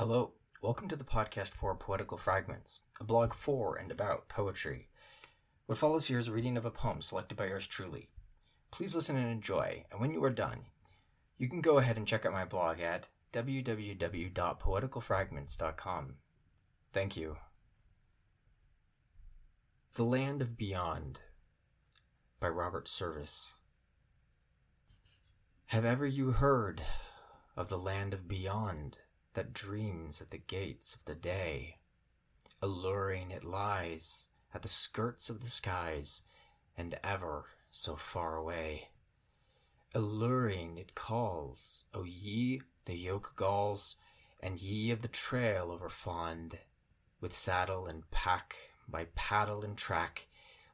Hello, welcome to the podcast for Poetical Fragments, a blog for and about poetry. What follows here is a reading of a poem selected by yours truly. Please listen and enjoy, and when you are done, you can go ahead and check out my blog at www.poeticalfragments.com. Thank you. The Land of Beyond by Robert Service. Have ever you heard of the land of beyond that dreams at the gates of the day? Alluring it lies at the skirts of the skies and ever so far away. Alluring it calls, O ye the yoke galls, and ye of the trail over fond, with saddle and pack, by paddle and track,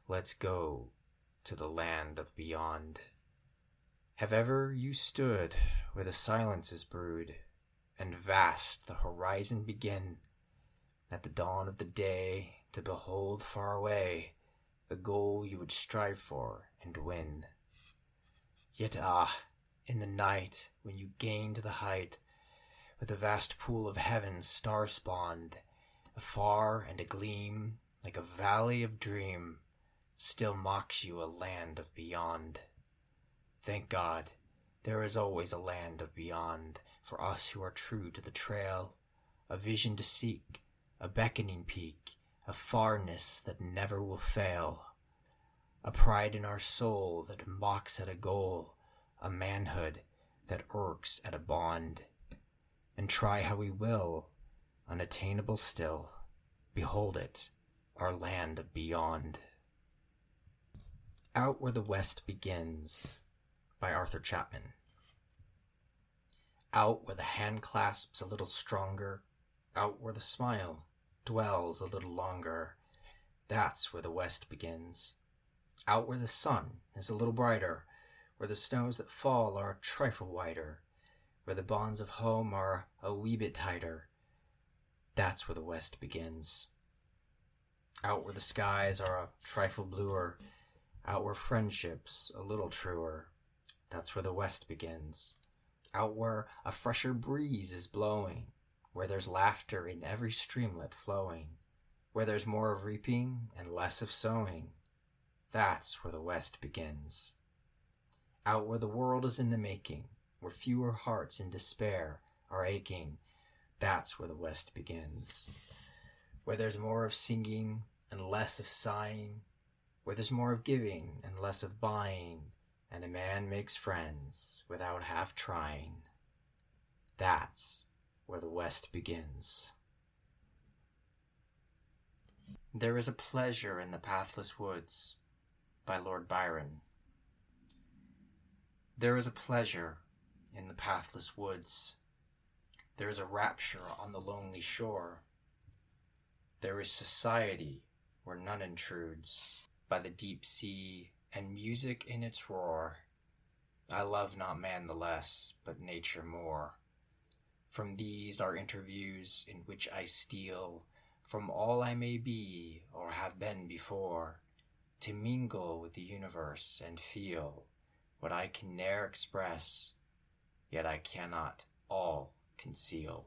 let's go to the land of beyond. Have ever you stood where the silences brood, and vast the horizon begin, at the dawn of the day to behold far away the goal you would strive for and win? Yet ah, in the night when you gain the height, with the vast pool of heaven star spawned, afar and a gleam like a valley of dream, still mocks you a land of beyond. Thank God, there is always a land of beyond for us who are true to the trail, a vision to seek, a beckoning peak, a farness that never will fail, a pride in our soul that mocks at a goal, a manhood that irks at a bond. And try how we will, unattainable still, behold it, our land of beyond. Out where the West begins by Arthur Chapman. Out where the hand clasps a little stronger, out where the smile dwells a little longer, that's where the West begins. Out where the sun is a little brighter, where the snows that fall are a trifle whiter, where the bonds of home are a wee bit tighter, that's where the West begins. Out where the skies are a trifle bluer, out where friendship's a little truer, that's where the West begins. Out where a fresher breeze is blowing, where there's laughter in every streamlet flowing, where there's more of reaping and less of sowing, that's where the West begins. Out where the world is in the making, where fewer hearts in despair are aching, that's where the West begins. Where there's more of singing and less of sighing, where there's more of giving and less of buying, and a man makes friends without half trying. That's where the West begins. There is a pleasure in the pathless woods by Lord Byron. There is a pleasure in the pathless woods. There is a rapture on the lonely shore. There is society where none intrudes by the deep sea and music in its roar. I love not man the less, but nature more. From these our interviews in which I steal from all I may be or have been before, to mingle with the universe and feel what I can ne'er express, yet I cannot all conceal.